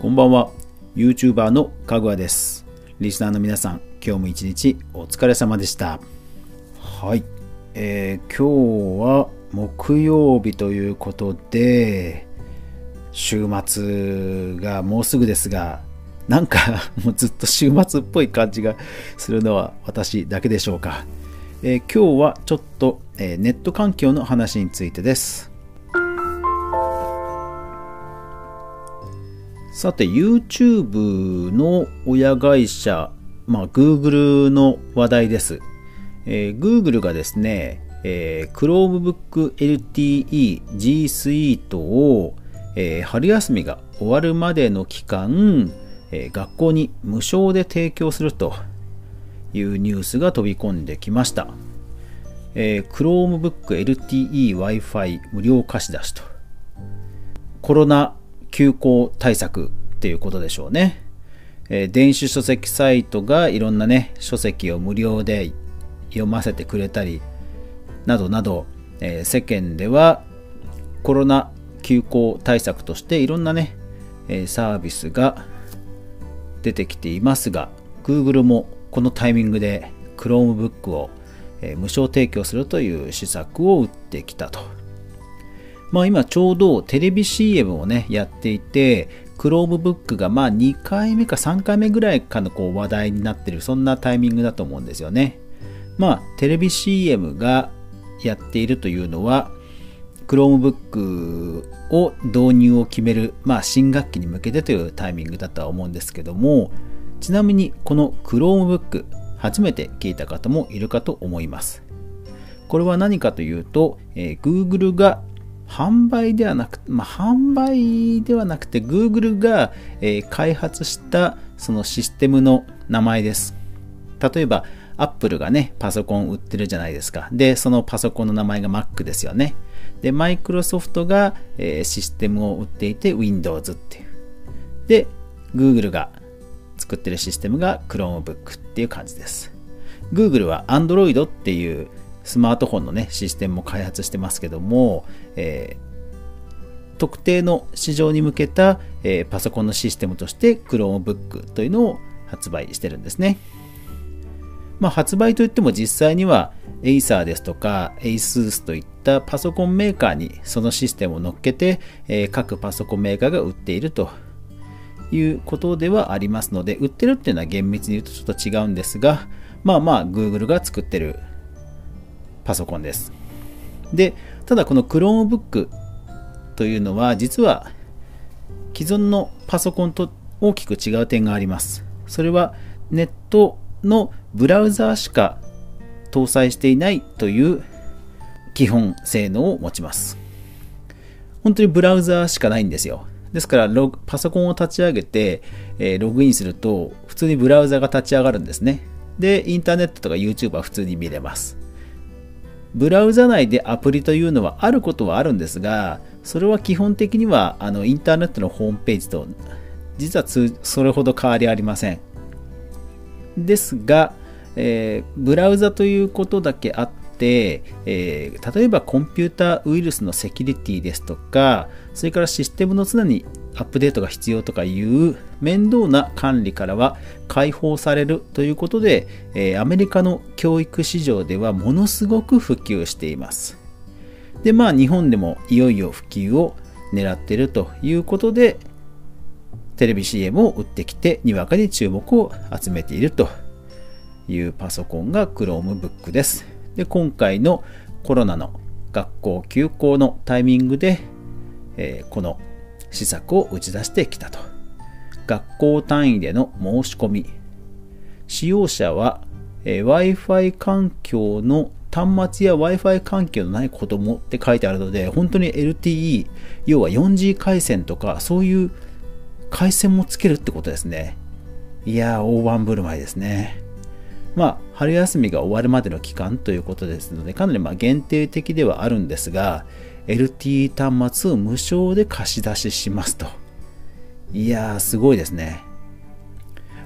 こんばんは。YouTuber のかぐわです。リスナーの皆さん今日も一日お疲れ様でした。はい、えー、今日は木曜日ということで週末がもうすぐですがなんか もうずっと週末っぽい感じがするのは私だけでしょうか、えー、今日はちょっと、えー、ネット環境の話についてです。さて YouTube の親会社、まあ、Google の話題です、えー、Google がですね、えー、Chromebook LTE G Suite を、えー、春休みが終わるまでの期間、えー、学校に無償で提供するというニュースが飛び込んできました、えー、Chromebook LTE Wi-Fi 無料貸し出しと。コロナ休校対策っていうことでしょうね。えー、電子書籍サイトがいろんなね、書籍を無料で読ませてくれたり、などなど、えー、世間ではコロナ休校対策としていろんなね、えー、サービスが出てきていますが、Google もこのタイミングで Chromebook を、え無償提供するという施策を打ってきたと。まあ今ちょうどテレビ CM をね、やっていて、Chromebook がまあ2回目か3回目ぐらいかのこう話題になってる、そんなタイミングだと思うんですよね。まあテレビ CM がやっているというのは、Chromebook を導入を決める、まあ新学期に向けてというタイミングだとは思うんですけども、ちなみにこの Chromebook 初めて聞いた方もいるかと思います。これは何かというと、えー、Google が販売ではなく、まあ、販売ではなくて Google が、えー、開発したそのシステムの名前です。例えば Apple がね、パソコン売ってるじゃないですか。で、そのパソコンの名前が Mac ですよね。で、Microsoft が、えー、システムを売っていて Windows っていう。で、Google が作ってるシステムが Chromebook っていう感じです。Google は Android っていうスマートフォンのね、システムも開発してますけども、えー、特定の市場に向けた、えー、パソコンのシステムとして Chromebook というのを発売してるんですね。まあ、発売といっても実際には Acer ですとか ASUS といったパソコンメーカーにそのシステムを乗っけて、えー、各パソコンメーカーが売っているということではありますので売ってるっていうのは厳密に言うとちょっと違うんですがまあまあ Google が作ってるパソコンです。で、ただこの Chromebook というのは実は既存のパソコンと大きく違う点があります。それはネットのブラウザーしか搭載していないという基本性能を持ちます。本当にブラウザーしかないんですよ。ですからパソコンを立ち上げて、えー、ログインすると普通にブラウザが立ち上がるんですね。で、インターネットとか YouTube は普通に見れます。ブラウザ内でアプリというのはあることはあるんですが、それは基本的にはあのインターネットのホームページと実はそれほど変わりありません。ですが、えー、ブラウザということだけあって、えー、例えばコンピューターウイルスのセキュリティですとか、それからシステムの常にアップデートが必要とかいう面倒な管理からは解放されるということで、えー、アメリカの教育市場ではものすごく普及しています。で、まあ日本でもいよいよ普及を狙っているということで、テレビ CM を売ってきて、にわかに注目を集めているというパソコンが Chromebook です。で、今回のコロナの学校休校のタイミングで、えー、この施策を打ち出してきたと。学校単位での申し込み。使用者は、えー、Wi-Fi 環境の端末や Wi-Fi 環境のない子供って書いてあるので、本当に LTE、要は 4G 回線とか、そういう回線もつけるってことですね。いやー、大盤振る舞いですね。まあ、春休みが終わるまでの期間ということですので、かなりま限定的ではあるんですが、LT 端末を無償で貸し出ししますと。いやー、すごいですね。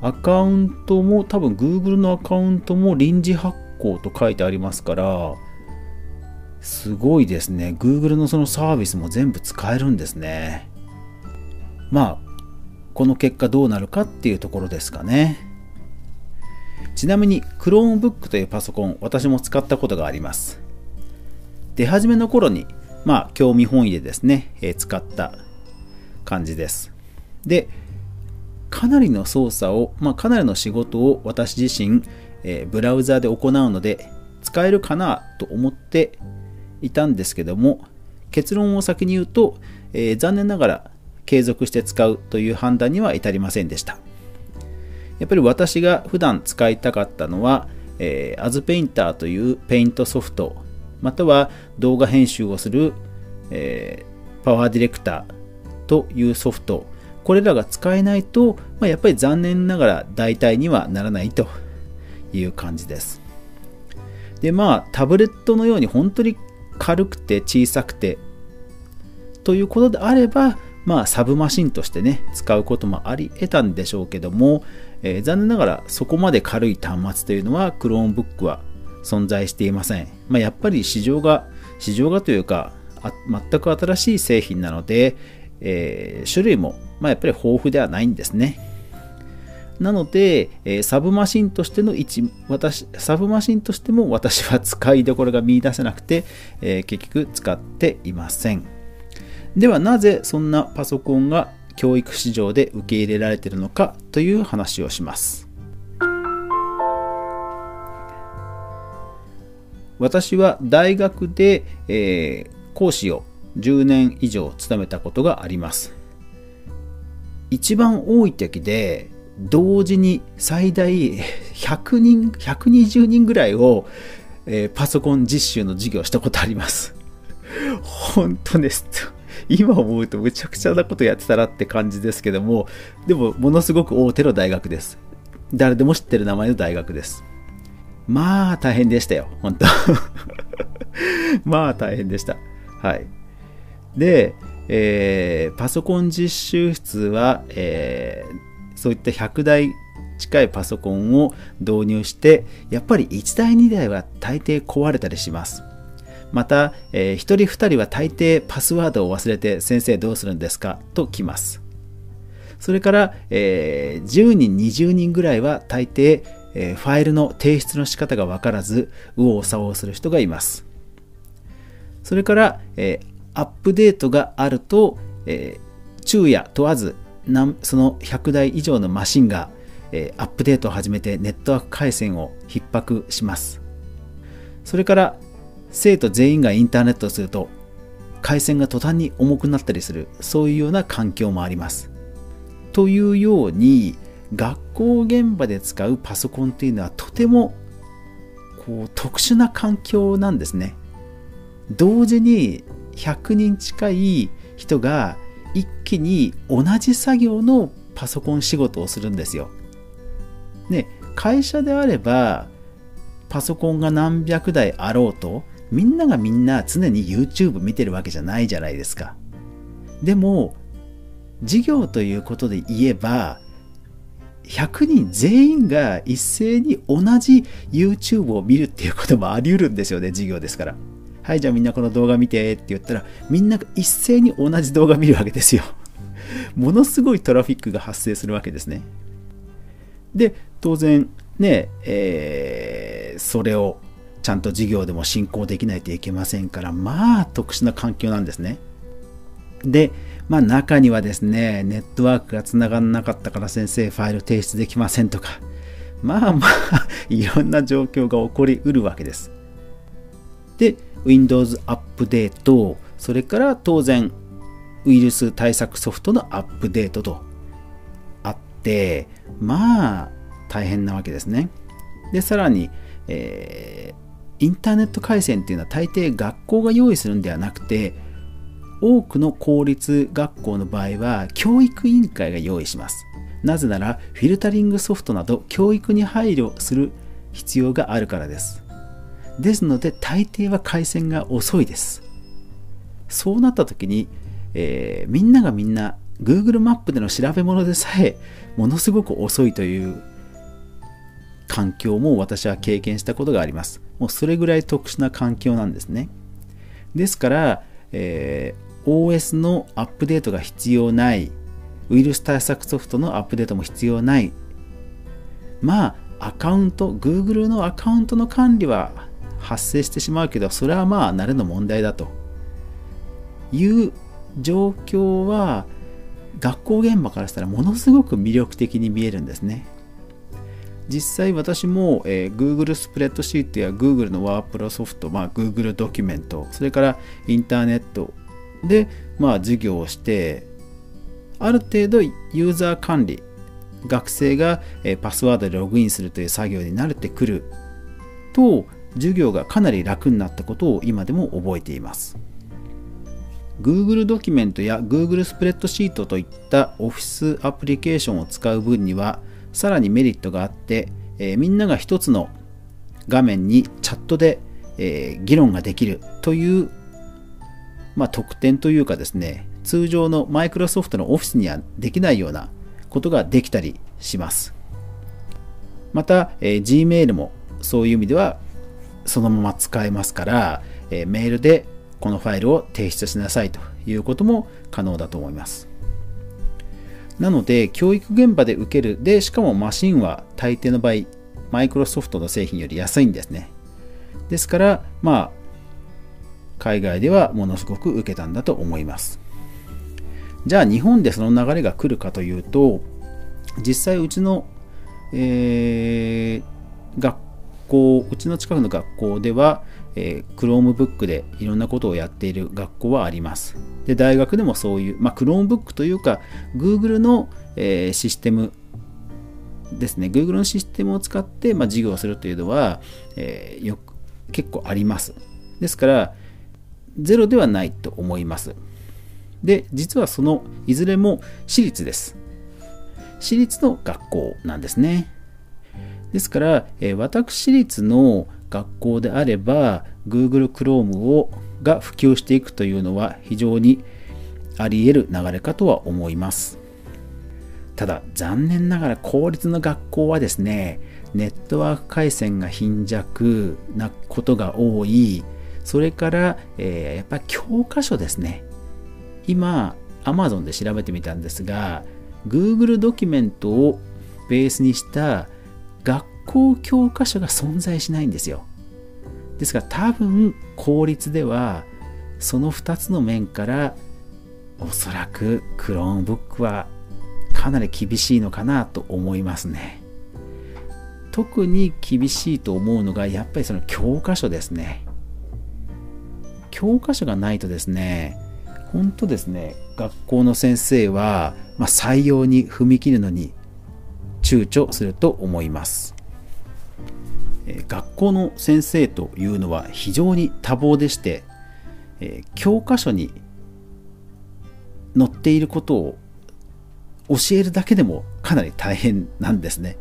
アカウントも、多分 Google のアカウントも臨時発行と書いてありますから、すごいですね。Google のそのサービスも全部使えるんですね。まあ、この結果どうなるかっていうところですかねちなみに Chromebook というパソコン私も使ったことがあります出始めの頃にまあ興味本位でですね、え、使った感じです。でかなりの操作を、まあ、かなりの仕事を私自身、え、ブラウザーで行うので使えるかなと思っていたんですけども結論を先に言うと、えー、残念ながら継続して使うという判断には至りませんでした。やっぱり私が普段使いたかったのは、えー、AzPainter というペイントソフトまたは動画編集をする、えー、 PowerDirector というソフト。これらが使えないと、まあ、やっぱり残念ながら代替にはならないという感じです。でまあタブレットのように本当に軽くて小さくてということであればまあサブマシンとしてね使うこともあり得たんでしょうけども、えー、残念ながらそこまで軽い端末というのは Chromebook は存在していません、まあ、やっぱり市場が市場がというか全く新しい製品なので、えー、種類も、まあ、やっぱり豊富ではないんですね。なので、えー、サブマシンとしての位置私サブマシンとしても私は使いどころが見いだせなくて、えー、結局使っていません。ではなぜそんなパソコンが教育市場で受け入れられているのかという話をします。私は大学で、えー、講師を10年以上務めたことがあります。一番多い時で同時に最大100人120人ぐらいを、えー、パソコン実習の授業したことあります。本当です今思うとむちゃくちゃなことやってたらって感じですけどもでもものすごく大手の大学です。誰でも知ってる名前の大学です。まあ大変でしたよ本当。まあ大変でした。はい。で、えー、パソコン実習室は、えー、そういった100台近いパソコンを導入してやっぱり1台2台は大抵壊れたりします。また、えー、1人2人は大抵パスワードを忘れて先生どうするんですか？と来ます。それから、えー、10人20人ぐらいは大抵、え、ファイルの提出の仕方が分からず右往左往する人がいます。それから、え、アップデートがあると、え、昼夜問わずその100台以上のマシンが、え、アップデートを始めてネットワーク回線を逼迫します。それから生徒全員がインターネットをすると回線が途端に重くなったりするそういうような環境もあります。というように学校現場で使うパソコンというのはとてもこう特殊な環境なんですね同時に100人近い人が一気に同じ作業のパソコン仕事をするんですよ。ね、会社であればパソコンが何百台あろうとみんながみんな常に YouTube 見てるわけじゃないじゃないですか。でも事業ということで言えば100人全員が一斉に同じ YouTube を見るっていうこともあり得るんですよね事業ですから。はい、じゃあみんなこの動画見てって言ったら、みんなが一斉に同じ動画見るわけですよ。ものすごいトラフィックが発生するわけですね。で、当然、ね、えー、それをちゃんと授業でも進行できないといけませんから、まあ特殊な環境なんですね。で、まあ中にはですね、ネットワークがつながらなかったから先生ファイル提出できませんとか、まあまあ いろんな状況が起こりうるわけです。で、Windows アップデート、それから当然ウイルス対策ソフトのアップデートとあって、まあ大変なわけですね。で、さらに、えー、インターネット回線っていうのは大抵学校が用意するんではなくて、多くの公立学校の場合は教育委員会が用意します。なぜならフィルタリングソフトなど教育に配慮する必要があるからです。ですので大抵は回線が遅いですそうなった時に、えー、みんながみんな Google マップでの調べ物でさえものすごく遅いという環境も私は経験したことがありますもうそれぐらい特殊な環境なんですねですから、えー、OS のアップデートが必要ないウイルス対策ソフトのアップデートも必要ない。まあアカウント Google のアカウントの管理は発生してしまうけどそれはまあ慣れの問題だと。いう状況は学校現場からしたらものすごく魅力的に見えるんですね。実際私も、えー、Google スプレッドシートや Google のワープロソフト、まあ、Google ドキュメントそれからインターネットで、まあ、授業をしてある程度ユーザー管理学生が、パスワードでログインするという作業に慣れてくると授業がかなり楽になったことを今でも覚えています。Google ドキュメントや Google スプレッドシートといったオフィスアプリケーションを使う分にはさらにメリットがあって、えー、みんなが一つの画面にチャットで、えー、議論ができるという、まあ、特典というかですね通常のマイクロソフトのオフィスにはできないようなことができたりしますまた、えー、Gmail もそういう意味ではそのまま使えますから、えー、メールでこのファイルを提出しなさいということも可能だと思いますなので、教育現場で受ける。で、しかもマシンは大抵の場合、マイクロソフトの製品より安いんですね。ですから、まあ、海外ではものすごく受けたんだと思います。じゃあ、日本でその流れが来るかというと、実際うちの、えー、学校、うちの近くの学校では、えー、Chromebook でいろんなことをやっている学校はあります。で、大学でもそういう、まあ、Chromebook というか、Google の、えー、システムですね、Google のシステムを使って、まあ、授業をするというのは、えー、よく結構あります。ですから、ゼロではないと思います。で、実はそのいずれも私立です。私立の学校なんですね。ですから、えー、私立の学校であれば Google Chrome をが普及していくというのは非常にあり得る流れかとは思いますただ残念ながら公立の学校はですねネットワーク回線が貧弱なことが多いそれから、えー、やっぱり教科書ですね今 Amazon で調べてみたんですが Google ドキュメントをベースにした学校教科書が存在しないんですよ。ですから多分公立ではその2つの面からおそらくクローンブックはかなり厳しいのかなと思いますね。特に厳しいと思うのがやっぱりその教科書ですね。教科書がないとですね、本当ですね、学校の先生は、まあ、採用に踏み切るのに躊躇すると思います。学校の先生というのは非常に多忙でして、え教科書に載っていることを教えるだけでもかなり大変なんですね。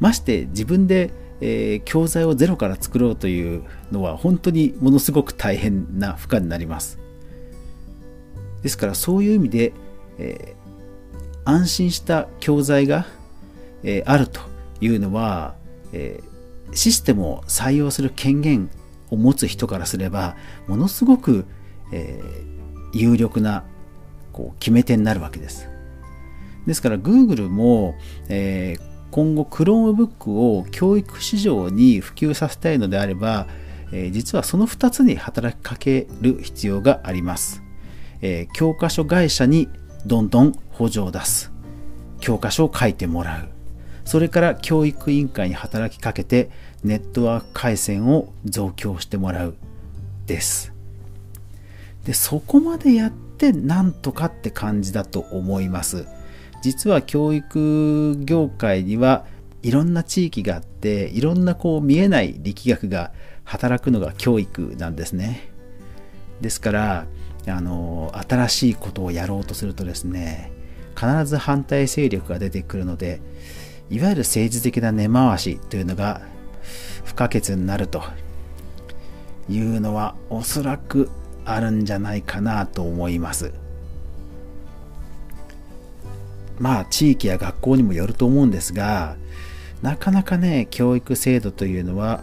まして自分で、えー、教材をゼロから作ろうというのは本当にものすごく大変な負荷になります。ですからそういう意味で、えー、安心した教材が、えー、あるというのは、えーシステムを採用する権限を持つ人からすればものすごく、えー、有力なこう決め手になるわけです。ですから Google も、えー、今後 Chromebook を教育市場に普及させたいのであれば、え、実はその2つに働きかける必要があります。え、教科書会社にどんどん補助を出す。教科書を書いてもらう。それから教育委員会に働きかけてネットワーク回線を増強してもらうです。で、そこまでやってなんとかって感じだと思います。実は教育業界にはいろんな地域があっていろんなこう見えない力学が働くのが教育なんですね。ですからあの新しいことをやろうとするとですね必ず反対勢力が出てくるのでいわゆる政治的な根回しというのが不可欠になるというのはおそらくあるんじゃないかなと思います。まあ地域や学校にもよると思うんですがなかなかね教育制度というのは、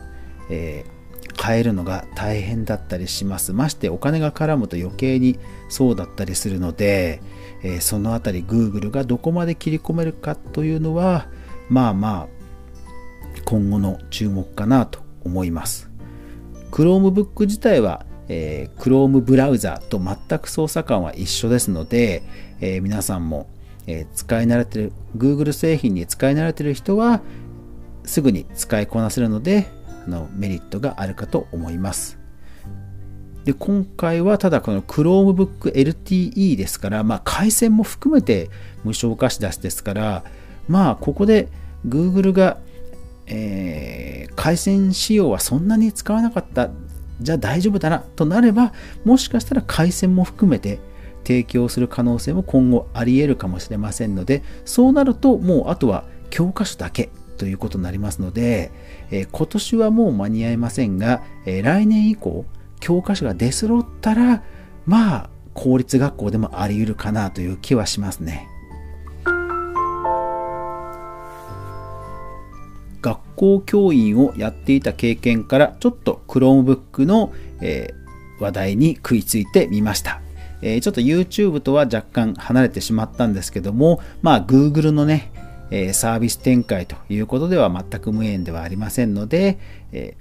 えー、変えるのが大変だったりします。ましてお金が絡むと余計にそうだったりするので、えー、そのあたり Google がどこまで切り込めるかというのはまあまあ今後の注目かなと思います。Chromebook 自体は、えー、Chrome ブラウザと全く操作感は一緒ですので、えー、皆さんも、え、使い慣れてる Google 製品に使い慣れてる人はすぐに使いこなせるのであのメリットがあるかと思います。で今回はただこの Chromebook LTE ですから、まあ、回線も含めて無償貸し出しですからまあここで Google が、えー、回線仕様はそんなに使わなかったじゃあ大丈夫だなとなればもしかしたら回線も含めて提供する可能性も今後あり得るかもしれませんのでそうなるともうあとは教科書だけということになりますので、え、今年はもう間に合いませんが、え、来年以降教科書が出揃ったらまあ公立学校でもあり得るかなという気はしますね。学校教員をやっていた経験からちょっと Chromebook の、え、話題に食いついてみました。え、ちょっと YouTube とは若干離れてしまったんですけども、まあ Google のね、え、サービス展開ということでは全く無縁ではありませんので、え、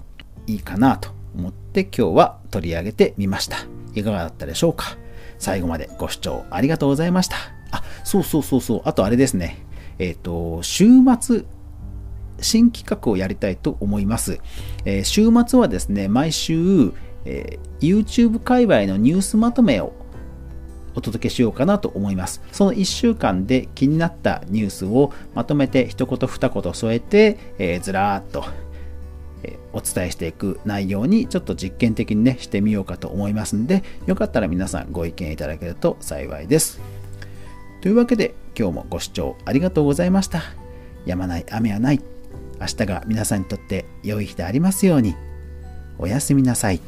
いいかなと思って今日は取り上げてみました。いかがだったでしょうか？最後までご視聴ありがとうございました。あ、そうそうそうそう、あとあれですね。えっ、ー、と、週末、新企画をやりたいと思います。えー、週末はですね、毎週、えー、YouTube 界隈のニュースまとめをお届けしようかなと思います。その1週間で気になったニュースをまとめて一言二言添えて、えー、ずらーっと、え、お伝えしていく内容にちょっと実験的にねしてみようかと思いますんでよかったら皆さんご意見いただけると幸いです。というわけで今日もご視聴ありがとうございました。やまない雨はない。明日が皆さんにとって良い日でありますように。おやすみなさい。